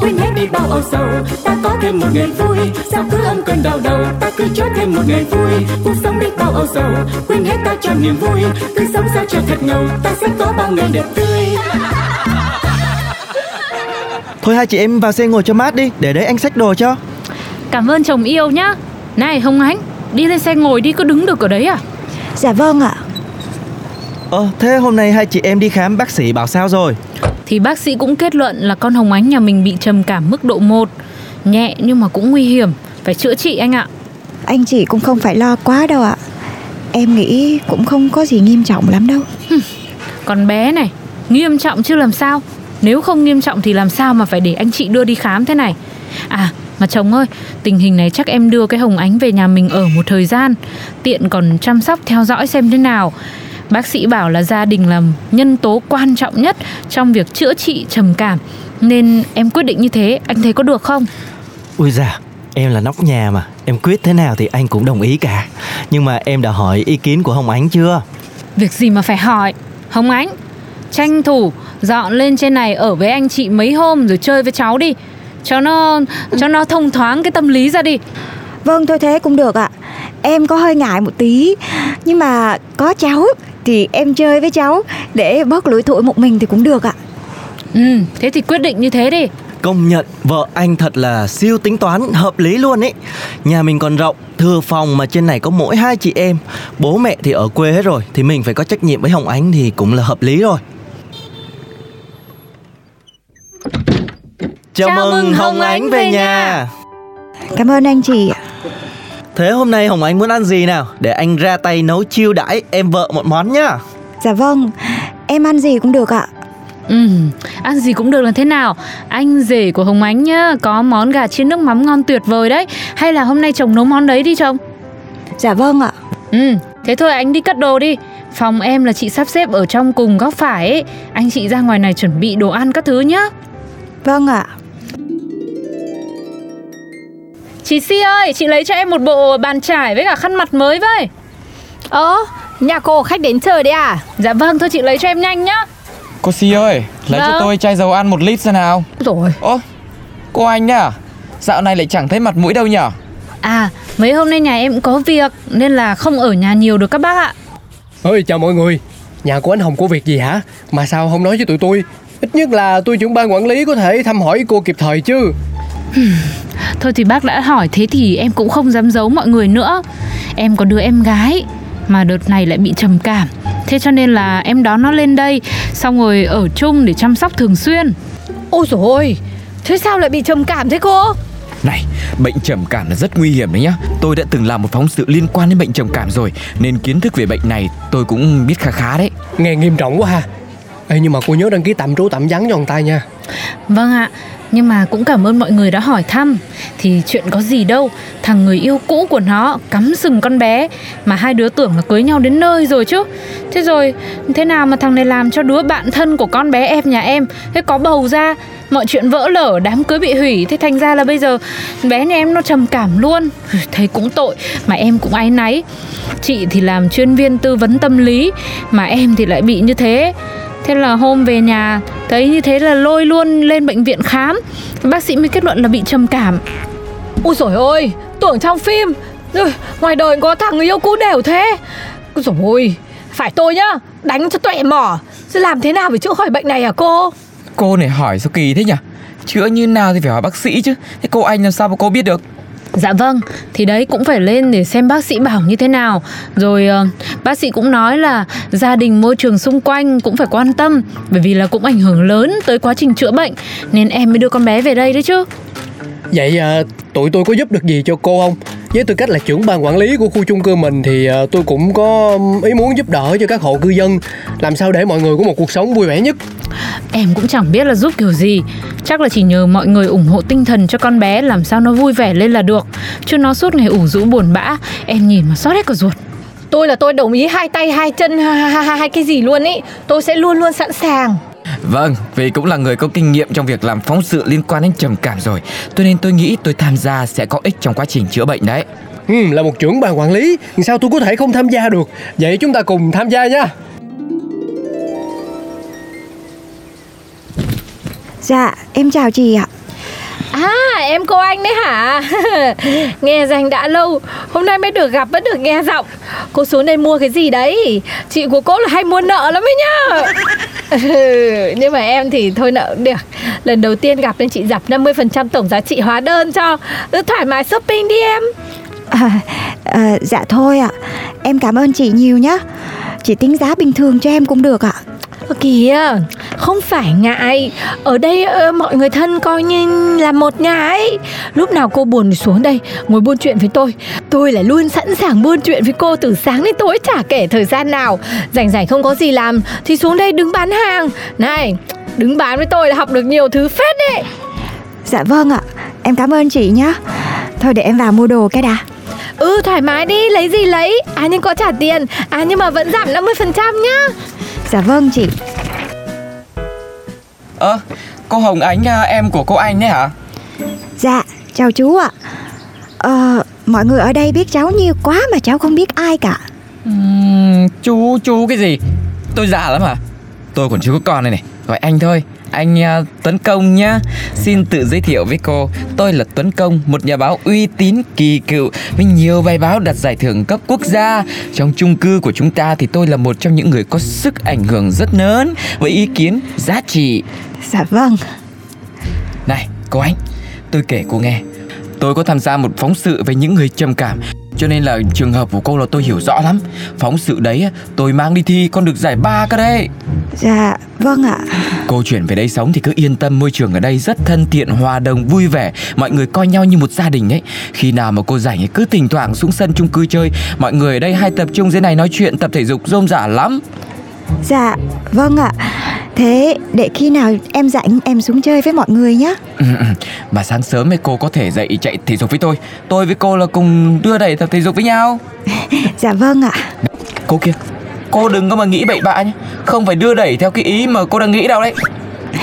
quên hết đi bao âu sầu. Ta có thêm một ngày vui. Sao cứ âm cơn đau đầu? Ta cứ cho thêm một ngày vui. Cuộc sống đi bao âu sầu. Quên hết ta cho niềm vui. Cứ sống sao cho thật ngầu. Ta sẽ có bao ngày đẹp tươi. Thôi hai chị em vào xe ngồi cho mát đi. Để đấy anh xách đồ cho. Cảm ơn chồng yêu nhá. Này Hồng Ánh Đi lên xe ngồi đi có đứng được ở đấy à? Dạ vâng ạ. Ờ thế hôm nay hai chị em đi khám bác sĩ bảo sao rồi Thì bác sĩ cũng kết luận là con Hồng Ánh nhà mình bị trầm cảm mức độ 1 Nhẹ nhưng mà cũng nguy hiểm. Phải chữa trị anh ạ. Anh chị cũng không phải lo quá đâu ạ. Em nghĩ cũng không có gì nghiêm trọng lắm đâu. Còn bé này Nghiêm trọng chứ làm sao? Nếu không nghiêm trọng thì làm sao mà phải để anh chị đưa đi khám thế này? À mà chồng ơi Tình hình này chắc em đưa cái Hồng Ánh về nhà mình ở một thời gian. Tiện còn chăm sóc theo dõi xem thế nào Bác sĩ bảo là gia đình là nhân tố quan trọng nhất Trong việc chữa trị trầm cảm. Nên em quyết định như thế Anh thấy có được không? Ui dạ Em là nóc nhà mà. Em quyết thế nào thì anh cũng đồng ý cả. Nhưng mà em đã hỏi ý kiến của Hồng Ánh chưa? Việc gì mà phải hỏi? Hồng Ánh Tranh thủ dọn lên trên này ở với anh chị mấy hôm rồi chơi với cháu đi. Cho nó cho nó thông thoáng cái tâm lý ra đi. Vâng thôi thế cũng được ạ. Em có hơi ngại một tí. Nhưng mà có cháu Thì em chơi với cháu Để bớt lủi thủi một mình thì cũng được ạ. Ừ thế thì quyết định như thế đi. Công nhận vợ anh thật là siêu tính toán hợp lý luôn ấy. Nhà mình còn rộng Thừa phòng mà trên này có mỗi hai chị em. Bố mẹ thì ở quê hết rồi Thì mình phải có trách nhiệm với Hồng Ánh thì cũng là hợp lý rồi. Chào, Chào mừng Hồng Ánh về nhà. Cảm ơn anh chị ạ Thế hôm nay Hồng Ánh muốn ăn gì nào? Để anh ra tay nấu chiêu đãi em vợ một món nhá. Dạ vâng Em ăn gì cũng được ạ. Ừ ăn gì cũng được là thế nào? Anh rể của Hồng Ánh nhá Có món gà chiên nước mắm ngon tuyệt vời đấy. Hay là hôm nay chồng nấu món đấy đi chồng? Dạ vâng ạ. Ừ thế thôi anh đi cất đồ đi. Phòng em là chị sắp xếp ở trong cùng góc phải ấy. Anh chị ra ngoài này chuẩn bị đồ ăn các thứ nhá. Vâng ạ Chị Si ơi, chị lấy cho em một bộ bàn trải với cả khăn mặt mới với. Ơ, nhà cô khách đến chơi đấy à? Dạ vâng, thôi chị lấy cho em nhanh nhá. Cô Si ơi, lấy cho Vâng. tôi chai dầu ăn một lít xem nào Rồi Ô, cô anh đấy à? Dạo này lại chẳng thấy mặt mũi đâu nhở À, mấy hôm nay nhà em cũng có việc nên là không ở nhà nhiều được các bác ạ. ơi chào mọi người nhà của anh hồng có việc gì hả mà sao không nói với tụi tôi ít nhất là tôi trưởng ban quản lý có thể thăm hỏi cô kịp thời chứ Thôi thì bác đã hỏi thế thì em cũng không dám giấu mọi người nữa. Em có đứa em gái mà đợt này lại bị trầm cảm. Thế cho nên là em đón nó lên đây xong rồi ở chung để chăm sóc thường xuyên. Ôi dồi ôi Thế sao lại bị trầm cảm thế cô? Này, bệnh trầm cảm là rất nguy hiểm đấy nhá Tôi đã từng làm một phóng sự liên quan đến bệnh trầm cảm rồi Nên kiến thức về bệnh này tôi cũng biết khá khá đấy nghe nghiêm trọng quá ha Ê, nhưng mà cô nhớ đăng ký tạm trú tạm vắng cho người ta nha. Vâng ạ, nhưng mà cũng cảm ơn mọi người đã hỏi thăm. Thì chuyện có gì đâu. Thằng người yêu cũ của nó cắm sừng con bé Mà hai đứa tưởng là cưới nhau đến nơi rồi chứ. Thế rồi thế nào mà thằng này làm cho đứa bạn thân của con bé em nhà em Thế có bầu ra Mọi chuyện vỡ lở, đám cưới bị hủy. Thế thành ra là bây giờ bé nhà em nó trầm cảm luôn. Ừ, thấy cũng tội Mà em cũng áy náy. Chị thì làm chuyên viên tư vấn tâm lý Mà em thì lại bị như thế. Thế là hôm về nhà thấy như thế là lôi luôn lên bệnh viện khám. Bác sĩ mới kết luận là bị trầm cảm. Ôi dồi ôi Tưởng trong phim. Rồi, Ngoài đời có thằng người yêu cũ đều thế. Ôi dồi ôi Phải tôi nhá Đánh cho tuệ mỏ. Chứ làm thế nào để chữa khỏi bệnh này hả cô? Cô này hỏi sao kỳ thế nhỉ? Chữa như nào thì phải hỏi bác sĩ chứ. Thế cô anh làm sao mà cô biết được Dạ vâng, thì đấy cũng phải lên để xem bác sĩ bảo như thế nào Rồi ờ, bác sĩ cũng nói là gia đình môi trường xung quanh cũng phải quan tâm Bởi vì là cũng ảnh hưởng lớn tới quá trình chữa bệnh Nên em mới đưa con bé về đây đấy chứ Vậy à, tụi tôi có giúp được gì cho cô không? Với tư cách là trưởng ban quản lý của khu chung cư mình thì à, tôi cũng có ý muốn giúp đỡ cho các hộ cư dân làm sao để mọi người có một cuộc sống vui vẻ nhất. Em cũng chẳng biết là giúp kiểu gì Chắc là chỉ nhờ mọi người ủng hộ tinh thần cho con bé Làm sao nó vui vẻ lên là được. Chứ nó suốt ngày ủ rũ buồn bã Em nhìn mà xót hết cả ruột. Tôi là tôi đồng ý hai tay hai chân hai, cái gì luôn ý. Tôi sẽ luôn luôn sẵn sàng. Vâng, vì cũng là người có kinh nghiệm trong việc làm phóng sự liên quan đến trầm cảm rồi Cho nên tôi nghĩ tôi tham gia sẽ có ích trong quá trình chữa bệnh đấy. Ừ, là một trưởng ban quản lý sao tôi có thể không tham gia được? Vậy chúng ta cùng tham gia nha Dạ em chào chị ạ. À em cô anh đấy hả? Nghe danh đã lâu Hôm nay mới được gặp mới được nghe giọng. Cô xuống đây mua cái gì đấy? Chị của cô là hay mua nợ lắm ấy nhá. Nhưng mà em thì thôi nợ cũng được. Lần đầu tiên gặp nên chị dập 50% tổng giá trị hóa đơn cho. Cứ thoải mái shopping đi em. À, à, Dạ thôi ạ. Em cảm ơn chị nhiều nhá. Chị tính giá bình thường cho em cũng được ạ. Ơ Kìa, không phải ngại. Ở đây ờ, mọi người thân coi như là một nhà ấy. Lúc nào cô buồn thì xuống đây Ngồi buôn chuyện với tôi. Tôi là luôn sẵn sàng buôn chuyện với cô từ sáng đến tối Chả kể thời gian nào. Rảnh rảnh không có gì làm Thì xuống đây đứng bán hàng. Này, đứng bán với tôi là học được nhiều thứ phết đấy. Dạ vâng ạ. Em cảm ơn chị nhá. Thôi để em vào mua đồ cái đã. Ừ thoải mái đi, lấy gì lấy. À nhưng có trả tiền. À nhưng mà vẫn giảm 50% nhá Dạ vâng chị Ơ, cô Hồng Ánh à, em của cô Anh đấy hả? Dạ chào chú ạ Ờ mọi người ở đây biết cháu nhiều quá mà cháu không biết ai cả Uhm, chú, chú cái gì? Tôi già lắm à? Tôi còn chưa có con này này, gọi anh thôi anh uh, Tuấn Công nhá. Xin tự giới thiệu với cô. Tôi là Tuấn Công Một nhà báo uy tín kỳ cựu Với nhiều bài báo đạt giải thưởng cấp quốc gia. Trong chung cư của chúng ta Thì tôi là một trong những người có sức ảnh hưởng rất lớn Với ý kiến giá trị. Dạ vâng. Này cô anh Tôi kể cô nghe. Tôi có tham gia một phóng sự về những người trầm cảm cho nên là trường hợp của cô là tôi hiểu rõ lắm. Phóng sự đấy tôi mang đi thi con được giải ba cơ đấy. Dạ vâng ạ. Cô chuyển về đây sống thì cứ yên tâm môi trường ở đây rất thân thiện, hòa đồng, vui vẻ. Mọi người coi nhau như một gia đình ấy. Khi nào mà cô rảnh cứ thỉnh thoảng xuống sân chung cư chơi. Mọi người ở đây hay tập trung dưới này nói chuyện, tập thể dục rôm rả lắm. Dạ vâng ạ Thế để khi nào em rảnh em xuống chơi với mọi người nhé ừ, ừ. Mà sáng sớm ấy cô có thể dậy chạy thể dục với tôi. Tôi với cô là cùng đưa đẩy tập thể dục với nhau. Dạ vâng ạ. Cô kia Cô đừng có mà nghĩ bậy bạ nhé. Không phải đưa đẩy theo cái ý mà cô đang nghĩ đâu đấy.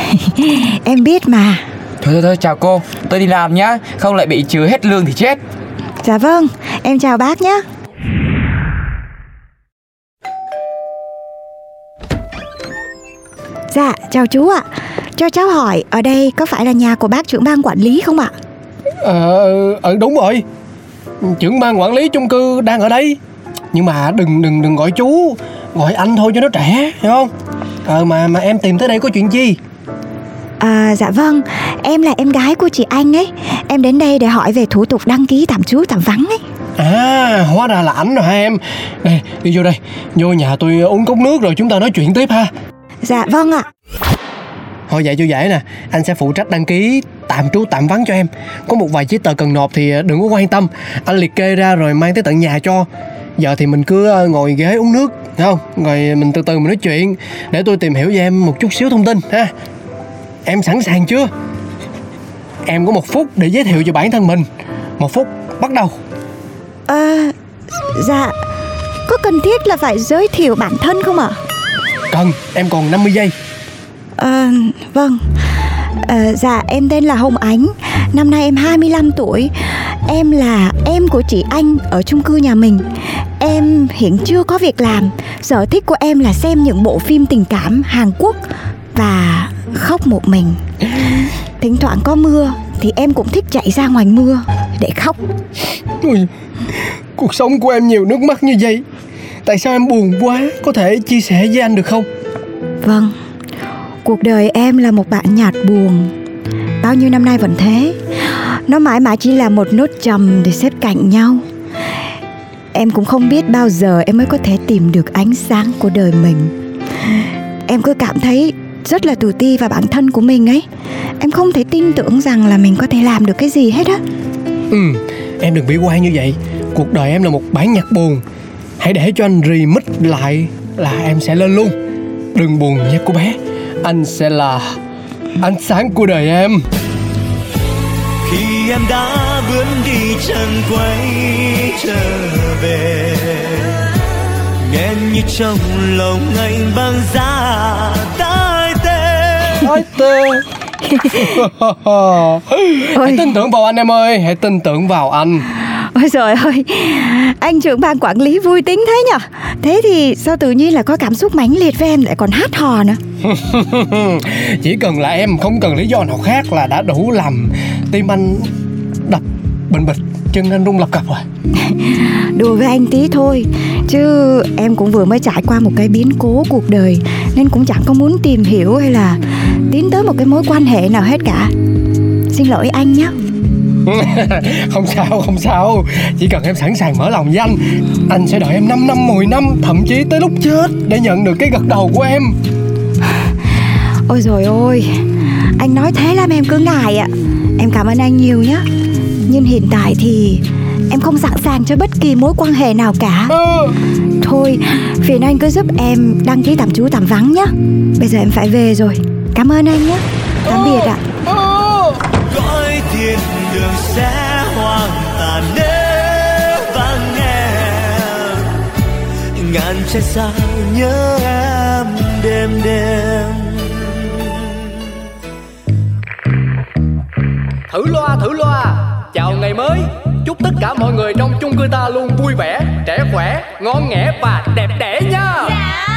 Em biết mà. Thôi thôi thôi chào cô. Tôi đi làm nhá. Không lại bị trừ hết lương thì chết. Dạ vâng. Em chào bác nhé Dạ chào chú ạ. Cho cháu hỏi Ở đây có phải là nhà của bác trưởng ban quản lý không ạ? Ờ, ờ đúng rồi. Trưởng ban quản lý chung cư đang ở đây. Nhưng mà đừng đừng đừng gọi chú Gọi anh thôi cho nó trẻ Hiểu không? Ờ mà mà em tìm tới đây có chuyện chi À dạ vâng. Em là em gái của chị Anh ấy. Em đến đây để hỏi về thủ tục đăng ký tạm trú tạm vắng ấy. À hóa ra là ảnh rồi hai em. Đây đi vô đây. Vô nhà tôi uống cốc nước rồi chúng ta nói chuyện tiếp ha Dạ vâng ạ. Thôi vậy cho dễ nè. Anh sẽ phụ trách đăng ký tạm trú tạm vắng cho em. Có một vài giấy tờ cần nộp thì đừng có quan tâm. Anh liệt kê ra rồi mang tới tận nhà cho. Giờ thì mình cứ ờ, ngồi ghế uống nước không? Rồi mình từ từ mình nói chuyện Để tôi tìm hiểu về em một chút xíu thông tin ha. Em sẵn sàng chưa? Em có một phút để giới thiệu cho bản thân mình. Một phút bắt đầu. À dạ. Có cần thiết là phải giới thiệu bản thân không ạ Cần em còn 50 giây. À vâng. À, Dạ em tên là Hồng Ánh. Năm nay em 25 tuổi. Em là em của chị Anh ở chung cư nhà mình. Em hiện chưa có việc làm. Sở thích của em là xem những bộ phim tình cảm Hàn Quốc Và khóc một mình. Thỉnh thoảng có mưa Thì em cũng thích chạy ra ngoài mưa Để khóc. Ui, Cuộc sống của em nhiều nước mắt như vậy Tại sao em buồn quá? Có thể chia sẻ với anh được không? Vâng. Cuộc đời em là một bạn nhạt buồn. Bao nhiêu năm nay vẫn thế. Nó mãi mãi chỉ là một nốt trầm để xếp cạnh nhau. Em cũng không biết bao giờ em mới có thể tìm được ánh sáng của đời mình. Em cứ cảm thấy rất là tự ti vào bản thân của mình ấy. Em không thể tin tưởng rằng là mình có thể làm được cái gì hết á. Ừ, em đừng bi quan như vậy. Cuộc đời em là một bản nhạc buồn Hãy để cho anh remix lại là em sẽ lên luôn. Đừng buồn nha cô bé. Anh sẽ là ánh sáng của đời em. Khi em đã bước đi chân quay trở về nghe như trong lòng anh băng giá tái tê. Nói tê? Hãy tin tưởng vào anh em ơi. Hãy tin tưởng vào anh Ôi trời ơi. Anh trưởng ban quản lý vui tính thế nhở? Thế thì sao tự nhiên là có cảm xúc mãnh liệt với em lại còn hát hò nữa? Chỉ cần là em không cần lý do nào khác là đã đủ làm Tim anh đập bình bịch Chân anh rung lập cập rồi. Đùa với anh tí thôi Chứ em cũng vừa mới trải qua một cái biến cố cuộc đời Nên cũng chẳng có muốn tìm hiểu hay là Tiến tới một cái mối quan hệ nào hết cả. Xin lỗi anh nhé Không sao không sao. Chỉ cần em sẵn sàng mở lòng với anh Anh sẽ đợi em 5 năm 10 năm Thậm chí tới lúc chết Để nhận được cái gật đầu của em. Ôi rồi ôi Anh nói thế làm em cứ ngại ạ. Em cảm ơn anh nhiều nhé Nhưng hiện tại thì Em không sẵn sàng cho bất kỳ mối quan hệ nào cả. Ừ. Thôi Phiền anh cứ giúp em đăng ký tạm trú tạm vắng nhé Bây giờ em phải về rồi. Cảm ơn anh nhé Tạm biệt ạ. Ừ. cõi thiên đường sẽ hoang tàn nếu vắng em. Ngàn trái sao nhớ em đêm đêm. Thử loa thử loa. Chào ngày mới. Chúc tất cả mọi người trong chung cư ta luôn vui vẻ Trẻ khỏe, ngon nghẻ và đẹp đẽ nha. Có